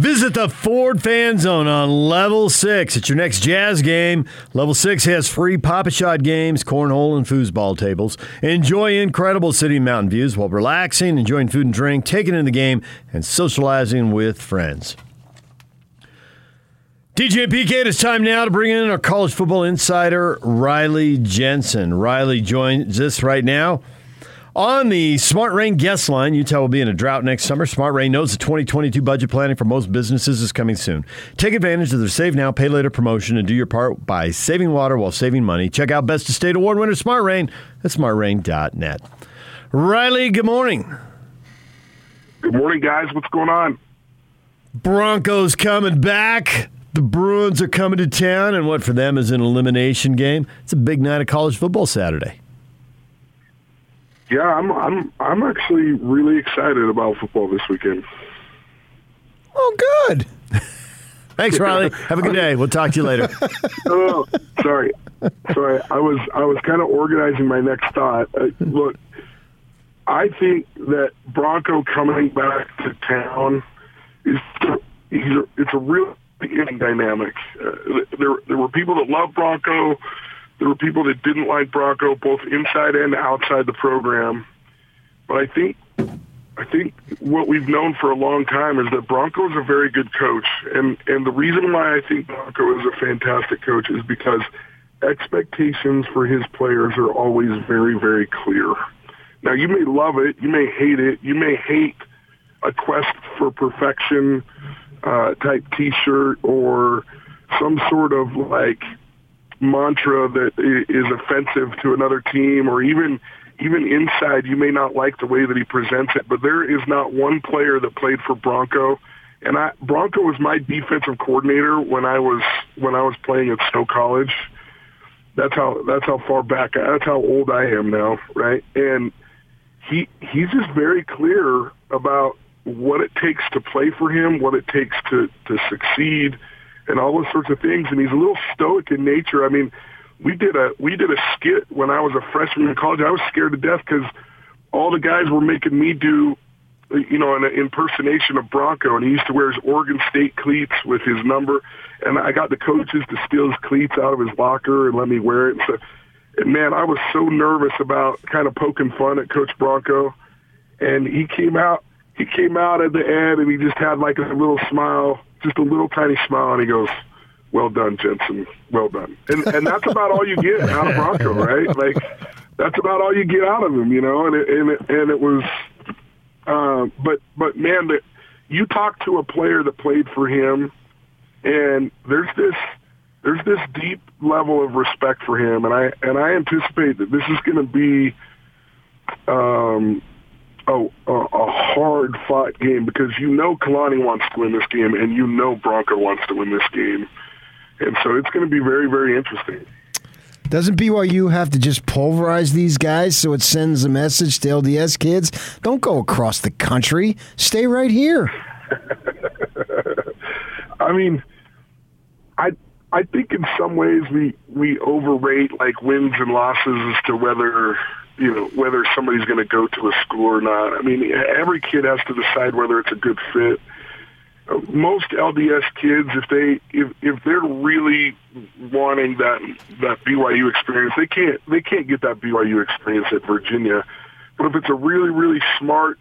Visit the Ford Fan Zone on Level 6. It's your next jazz game. Level 6 has free Pop-A-Shot games, cornhole, and foosball tables. Enjoy incredible city mountain views while relaxing, enjoying food and drink, taking in the game, and socializing with friends. DJ and PK, it's time now to bring in our college football insider, Riley Jensen. Riley joins us right now. On the Smart Rain guest line, Utah will be in a drought next summer. Smart Rain knows the 2022 budget planning for most businesses is coming soon. Take advantage of their Save Now, Pay Later promotion and do your part by saving water while saving money. Check out Best of State Award winner Smart Rain at smartrain.net. Riley, good morning. Good morning, guys. What's going on? Broncos coming back. The Bruins are coming to town, and what for them is an elimination game. It's a big night of college football Saturday. Yeah, I'm I'm I'm actually really excited about football this weekend. Oh, good. Thanks, Riley. Have a good day. We'll talk to you later. oh, sorry, sorry. I was I was kind of organizing my next thought. Uh, look, I think that Bronco coming back to town is it's a real dynamic. Uh, there there were people that love Bronco there were people that didn't like Bronco, both inside and outside the program. But I think I think what we've known for a long time is that Bronco is a very good coach, and and the reason why I think Bronco is a fantastic coach is because expectations for his players are always very very clear. Now you may love it, you may hate it, you may hate a quest for perfection uh, type T-shirt or some sort of like mantra that is offensive to another team or even even inside you may not like the way that he presents it but there is not one player that played for Bronco. And I Bronco was my defensive coordinator when I was when I was playing at Snow College. That's how that's how far back that's how old I am now right? And he he's just very clear about what it takes to play for him what it takes to to succeed and all those sorts of things. And he's a little stoic in nature. I mean, we did a we did a skit when I was a freshman in college. I was scared to death because all the guys were making me do, you know, an impersonation of Bronco, and he used to wear his Oregon State cleats with his number. And I got the coaches to steal his cleats out of his locker and let me wear it. And, so, and man, I was so nervous about kind of poking fun at Coach Bronco. And he came out, he came out at the end, and he just had like a little smile just a little tiny smile, and he goes, "Well done, Jensen. Well done." And and that's about all you get out of Bronco, right? Like that's about all you get out of him, you know. And it, and it, and it was, uh, but but man, that you talk to a player that played for him, and there's this there's this deep level of respect for him, and I and I anticipate that this is going to be um, a, a, a hard fought game because you know Kalani wants to win this game and you know Bronco wants to win this game. And so it's going to be very, very interesting. Doesn't BYU have to just pulverize these guys so it sends a message to LDS kids? Don't go across the country. Stay right here. I mean, I I think in some ways we we overrate like wins and losses as to whether you know whether somebody's going to go to a school or not. I mean, every kid has to decide whether it's a good fit. Most LDS kids, if they if if they're really wanting that that BYU experience, they can't they can't get that BYU experience at Virginia. But if it's a really really smart,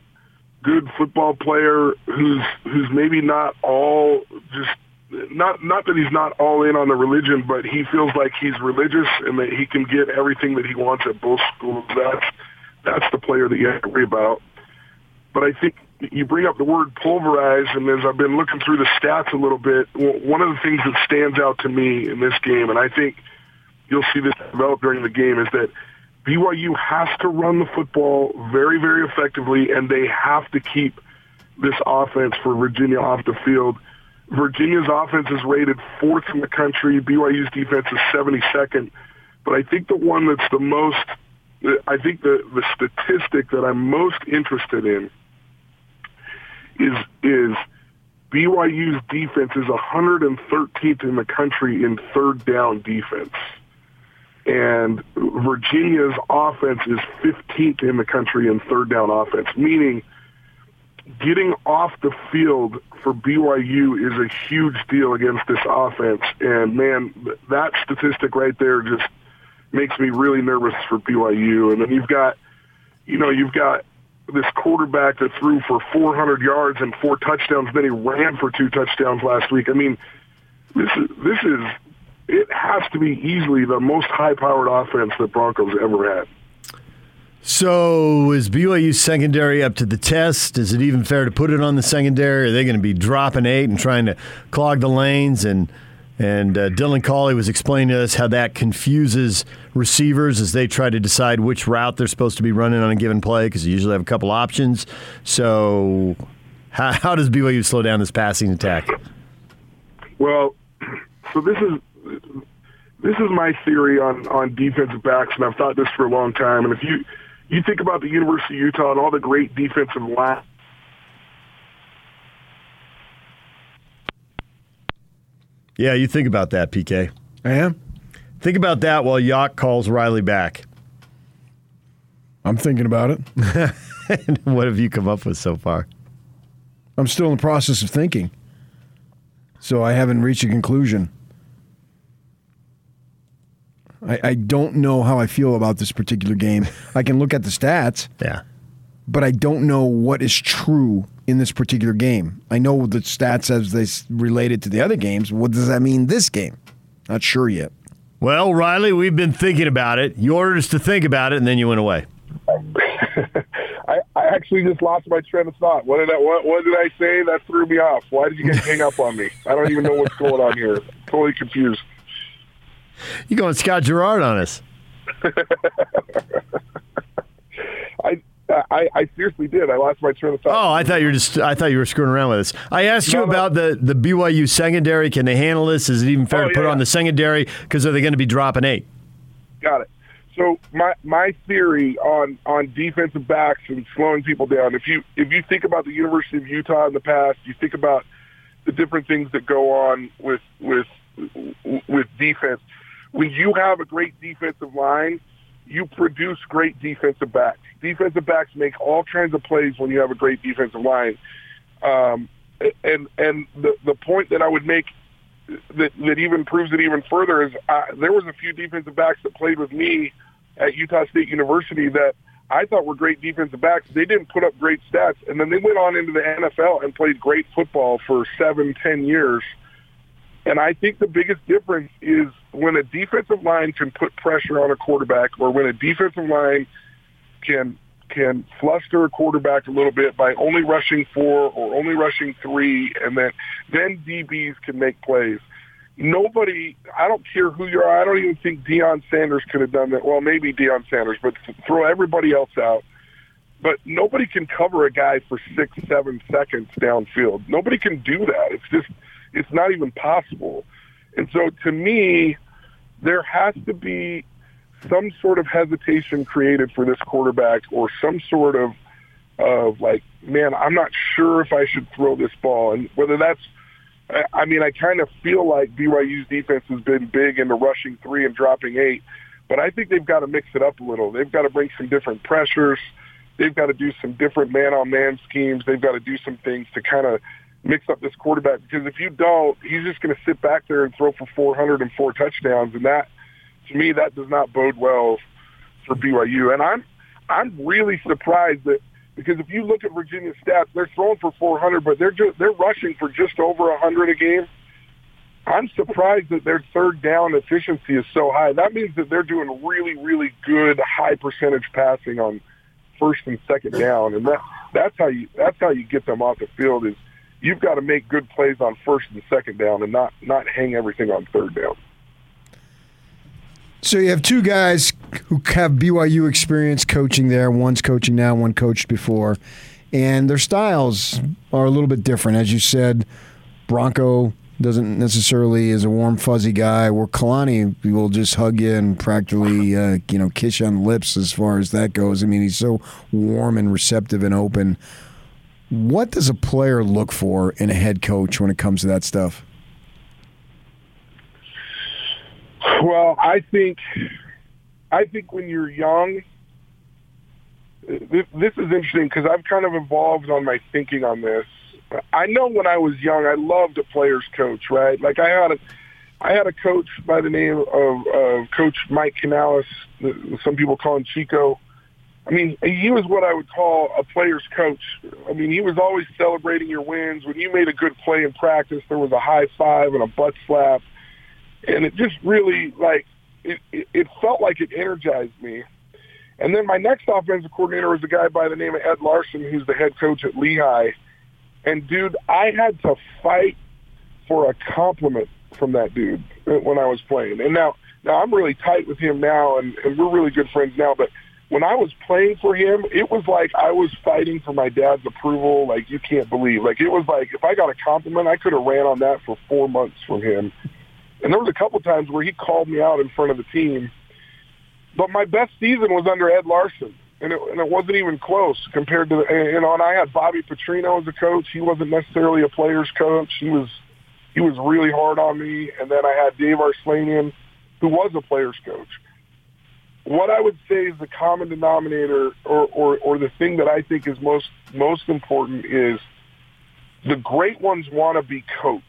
good football player who's who's maybe not all just not not that he's not all in on the religion, but he feels like he's religious and that he can get everything that he wants at both schools. That's that's the player that you have to worry about. But I think you bring up the word pulverize, and as I've been looking through the stats a little bit, one of the things that stands out to me in this game, and I think you'll see this develop during the game, is that BYU has to run the football very, very effectively, and they have to keep this offense for Virginia off the field Virginia's offense is rated fourth in the country. BYU's defense is 72nd. But I think the one that's the most, I think the, the statistic that I'm most interested in is, is BYU's defense is 113th in the country in third down defense. And Virginia's offense is 15th in the country in third down offense, meaning – getting off the field for BYU is a huge deal against this offense. And man, that statistic right there just makes me really nervous for BYU. And then you've got, you know, you've got this quarterback that threw for 400 yards and four touchdowns. Then he ran for two touchdowns last week. I mean, this is this is it has to be easily the most high-powered offense that Broncos ever had. So is BYU secondary up to the test? Is it even fair to put it on the secondary? Are they going to be dropping eight and trying to clog the lanes? And and uh, Dylan Collie was explaining to us how that confuses receivers as they try to decide which route they're supposed to be running on a given play because you usually have a couple options. So how, how does BYU slow down this passing attack? Well, so this is this is my theory on on defensive backs, and I've thought this for a long time. And if you you think about the University of Utah and all the great defensive line. Yeah, you think about that, PK. I am. Think about that while Yock calls Riley back. I'm thinking about it. what have you come up with so far? I'm still in the process of thinking. So I haven't reached a conclusion. I, I don't know how I feel about this particular game. I can look at the stats, Yeah. but I don't know what is true in this particular game. I know the stats as they s- related to the other games. What does that mean this game? Not sure yet. Well, Riley, we've been thinking about it. You ordered us to think about it, and then you went away. I, I actually just lost my train of thought. What did I what, what did I say? That threw me off. Why did you get hang up on me? I don't even know what's going on here. Totally confused. You going Scott Garrard on us? I, I I seriously did. I lost my train of thought. Oh, I thought you were just. I thought you were screwing around with us. I asked you No, no. about the the BYU secondary. Can they handle this? Is it even fair Oh, to put yeah. on the secondary? Because are they going to be dropping eight? Got it. So my my theory on on defensive backs and slowing people down. If you if you think about the University of Utah in the past, you think about the different things that go on with with with defense. When you have a great defensive line, you produce great defensive backs. Defensive backs make all kinds of plays when you have a great defensive line. Um, and and the the point that I would make that, that even proves it even further is uh, there was a few defensive backs that played with me at Utah State University that I thought were great defensive backs. They didn't put up great stats, and then they went on into the NFL and played great football for seven, ten years. And I think the biggest difference is when a defensive line can put pressure on a quarterback, or when a defensive line can can fluster a quarterback a little bit by only rushing four or only rushing three, and then then DBs can make plays. Nobody, I don't care who you are. I don't even think Deion Sanders could have done that. Well, maybe Deion Sanders, but throw everybody else out. But nobody can cover a guy for six, seven seconds downfield. Nobody can do that. It's just, it's not even possible. And so to me, there has to be some sort of hesitation created for this quarterback or some sort of of like, man, I'm not sure if I should throw this ball. And whether that's I- mean, I kind of feel like BYU's defense has been big into rushing three and dropping eight, but I think they've got to mix it up a little. They've got to bring some different pressures. They've got to do some different man-on-man schemes. They've got to do some things to kind of mix up this quarterback because if you don't, he's just going to sit back there and throw for 404 touchdowns, and that, to me, that does not bode well for BYU. And I'm, I'm really surprised that because if you look at Virginia's stats, they're throwing for 400, but they're just, they're rushing for just over 100 a game. I'm surprised that their third down efficiency is so high. That means that they're doing really, really good high percentage passing on first and second down, and that that's how you that's how you get them off the field. Is you've got to make good plays on first and second down, and not not hang everything on third down. So you have two guys who have BYU experience coaching there. One's coaching now, one coached before. And their styles are a little bit different. As you said, Bronco doesn't necessarily is a warm, fuzzy guy, where Kalani will just hug you and practically, uh, you know, kiss you on the lips as far as that goes. I mean, he's so warm and receptive and open. What does a player look for in a head coach when it comes to that stuff? Well, I think I think when you're young, this, this is interesting because I've kind of evolved on my thinking on this. I know when I was young, I loved a player's coach, right? Like I had a, I had a coach by the name of uh, Coach Mike Canales. Some people call him Chico. I mean, he was what I would call a player's coach. I mean, he was always celebrating your wins. When you made a good play in practice, there was a high five and a butt slap, and it just really like it. It, felt like it energized me. And then my next offensive coordinator was a guy by the name of Ed Larson, who's the head coach at Lehigh. And dude, I had to fight for a compliment from that dude when I was playing. And now, now I'm really tight with him now, and, and we're really good friends now. But when I was playing for him, it was like I was fighting for my dad's approval. Like you can't believe. Like it was like if I got a compliment, I could have ran on that for four months from him. And there was a couple times where he called me out in front of the team. But my best season was under Ed Larson and it, and it wasn't even close compared to the, you know. And I had Bobby Petrino as a coach. He wasn't necessarily a player's coach. He was he was really hard on me. And then I had Dave Arslanian, who was a player's coach. What I would say is the common denominator, or, or or the thing that I think is most most important is the great ones want to be coached.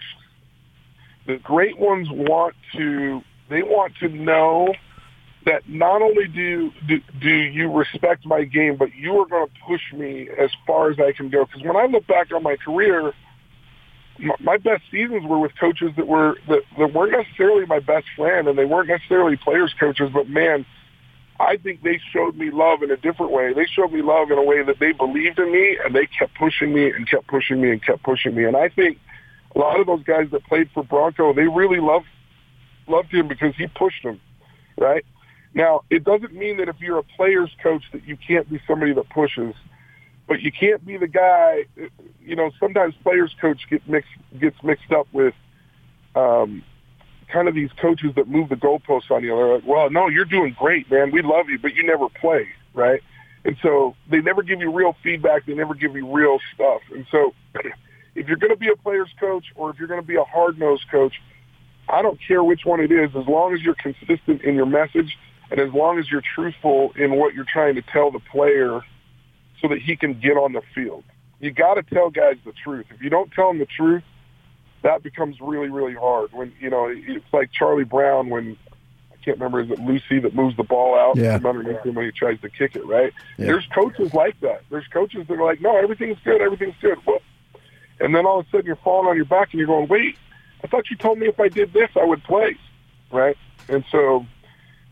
The great ones want to they want to know that not only do, do do you respect my game, but you are going to push me as far as I can go. Because when I look back on my career, my, best seasons were with coaches that were that, that weren't necessarily my best friend, and they weren't necessarily players coaches. But man, I think they showed me love in a different way. They showed me love in a way that they believed in me, and they kept pushing me and kept pushing me and kept pushing me. And I think a lot of those guys that played for Bronco, they really loved loved him because he pushed them, right? Now, it doesn't mean that if you're a player's coach that you can't be somebody that pushes, but you can't be the guy. You know, sometimes players coach get mixed gets mixed up with um, kind of these coaches that move the goalposts on you. They're like, "Well, no, you're doing great, man. We love you, but you never play, right?" And so they never give you real feedback. They never give you real stuff. And so, if you're going to be a player's coach or if you're going to be a hard nosed coach, I don't care which one it is, as long as you're consistent in your message and as long as you're truthful in what you're trying to tell the player so that he can get on the field. You got to tell guys the truth. If you don't tell them the truth, that becomes really, really hard. When, you know, it's like Charlie Brown when, I can't remember, is it Lucy that moves the ball out yeah. from underneath him when he tries to kick it, right? Yeah. There's coaches like that. There's coaches that are like, no, everything's good, everything's good. Well, and then all of a sudden you're falling on your back and you're going, wait, I thought you told me if I did this, I would play, right? And so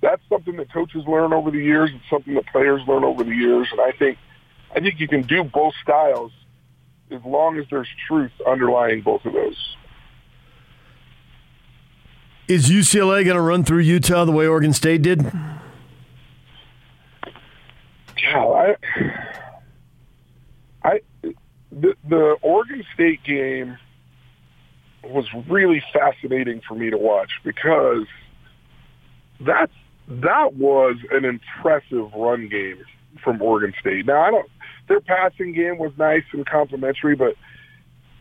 that's something that coaches learn over the years. It's something that players learn over the years. And I think, I think you can do both styles as long as there's truth underlying both of those. Is UCLA going to run through Utah the way Oregon State did? Yeah, I, I, the, the Oregon State game was really fascinating for me to watch because that's that was an impressive run game from Oregon State. Now I don't their passing game was nice and complimentary, but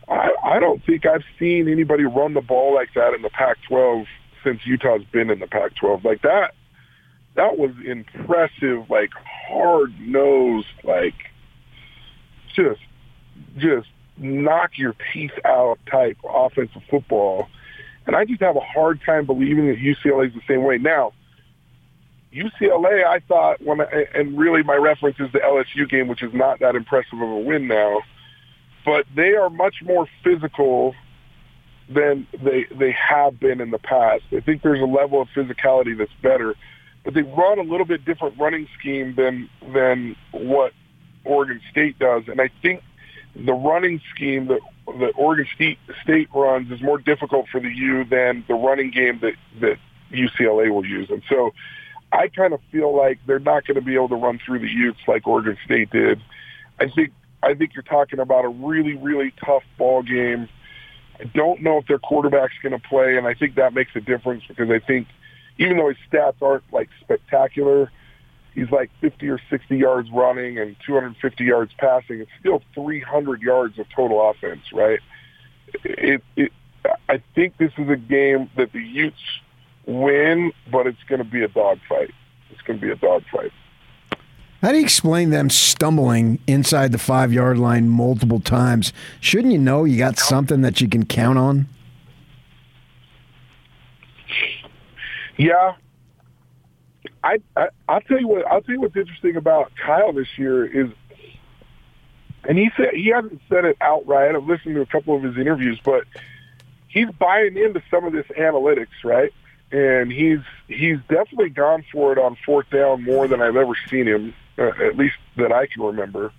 I, I don't think I've seen anybody run the ball like that in the Pac-12 since Utah's been in the Pac-12. Like that, that was impressive. Like hard nosed, like just just knock your teeth out type offensive football. And I just have a hard time believing that UCLA is the same way. Now, UCLA, I thought when, I, and really my reference is the LSU game, which is not that impressive of a win now, but they are much more physical than they they have been in the past. I think there's a level of physicality that's better, but they run a little bit different running scheme than than what Oregon State does, and I think the running scheme that that Oregon State State runs is more difficult for the U than the running game that that UCLA will use, and so I kind of feel like they're not going to be able to run through the Utes like Oregon State did. I think I think you're talking about a really really tough ball game. I don't know if their quarterback's going to play, and I think that makes a difference because I think even though his stats aren't like spectacular, he's like 50 or 60 yards running and 250 yards passing. It's still 300 yards of total offense, right? It, it, I think this is a game that the Utes win, but it's going to be a dogfight. It's going to be a dogfight. How do you explain them stumbling inside the five yard line multiple times? Shouldn't you know you got something that you can count on? Yeah, I, I I'll tell you what I'll tell you what's interesting about Kyle this year is, and he said he hasn't said it outright. I've listened to a couple of his interviews, but he's buying into some of this analytics, right? And he's he's definitely gone for it on fourth down more than I've ever seen him, uh, at least that I can remember.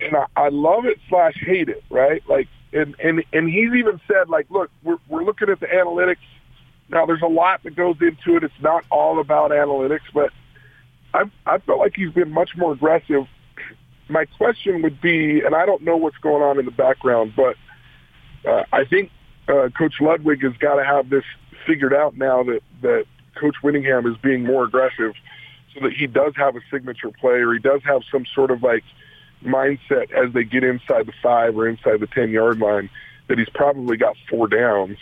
And I, I love it slash hate it, right? Like, and and and he's even said like, look, we're we're looking at the analytics now, there's a lot that goes into it. It's not all about analytics, but I I felt like he's been much more aggressive. My question would be, and I don't know what's going on in the background, but uh, I think uh, Coach Ludwig has got to have this figured out now that that Coach Whittingham is being more aggressive, so that he does have a signature play or he does have some sort of like mindset as they get inside the five or inside the ten yard line that he's probably got four downs.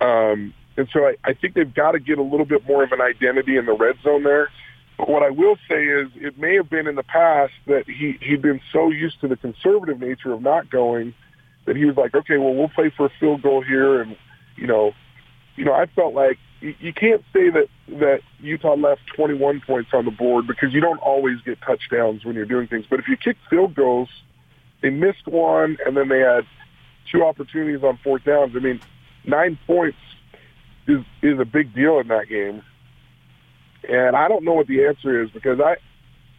Um, and so I, I think they've got to get a little bit more of an identity in the red zone there. But what I will say is it may have been in the past that he, he'd been so used to the conservative nature of not going that he was like, okay, well, we'll play for a field goal here. And, you know, you know, I felt like you, can't say that, that Utah left 21 points on the board because you don't always get touchdowns when you're doing things. But if you kick field goals, they missed one and then they had two opportunities on fourth downs. I mean, nine points is is a big deal in that game. And I don't know what the answer is because I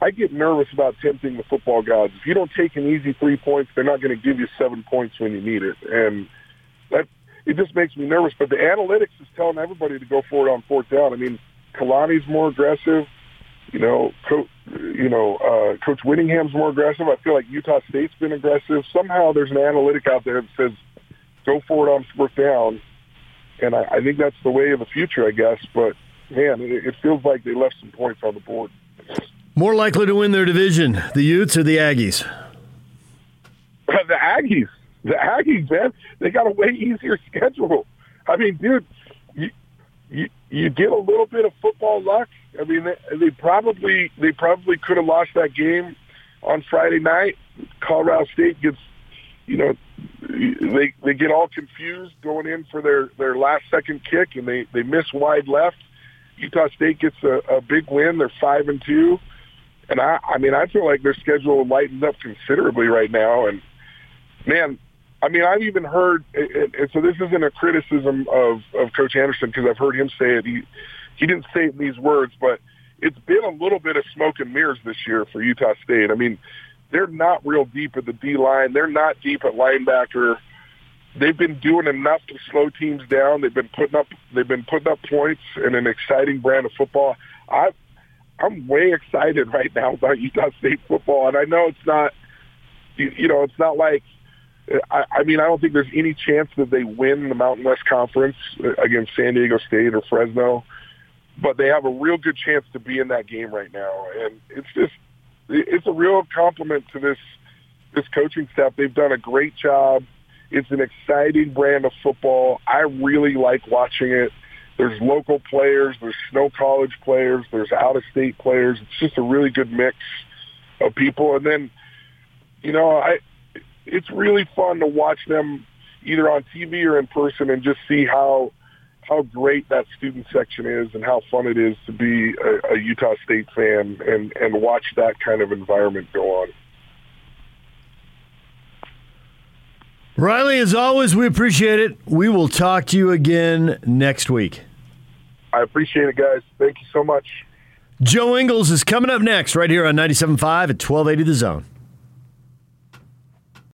I get nervous about tempting the football gods. If you don't take an easy three points, they're not going to give you seven points when you need it, and it just makes me nervous. But the analytics is telling everybody to go for it on fourth down. I mean, Kalani's more aggressive. You know, coach, you know, uh, Coach Whittingham's more aggressive. I feel like Utah State's been aggressive. Somehow, there's an analytic out there that says go for it on fourth down and I, I think that's the way of the future, I guess. But man, it, it feels like they left some points on the board. More likely to win their division, the Utes or the Aggies? the Aggies, the Aggies, man, they got a way easier schedule. I mean, dude, you you, you get a little bit of football luck. I mean, they, they probably they probably could have lost that game on Friday night. Colorado State gets you know, they they get all confused going in for their their last second kick and they they miss wide left. Utah State gets a, a big win. They're five and two, and I I mean I feel like their schedule lightens up considerably right now. And man, I mean I've even heard, and, so this isn't a criticism of of Coach Anderson because I've heard him say it. He he didn't say it in these words, but it's been a little bit of smoke and mirrors this year for Utah State. I mean, they're not real deep at the D line. They're not deep at linebacker. They've been doing enough to slow teams down. They've been putting up they've been putting up points in an exciting brand of football. I I'm way excited right now about Utah State football, and I know it's not you, you know it's not like I, I mean I don't think there's any chance that they win the Mountain West Conference against San Diego State or Fresno, but they have a real good chance to be in that game right now, and it's just it's a real compliment to this this coaching staff. They've done a great job. It's an exciting brand of football. I really like watching it. There's local players, there's snow college players, there's out of state players. It's just a really good mix of people. And then, you know, I it's really fun to watch them either on TV or in person and just see how how great that student section is and how fun it is to be a, a Utah State fan and, and watch that kind of environment go on. Riley, as always, we appreciate it. We will talk to you again next week. I appreciate it, guys. Thank you so much. Joe Ingles is coming up next right here on 97.5 at 1280 The Zone.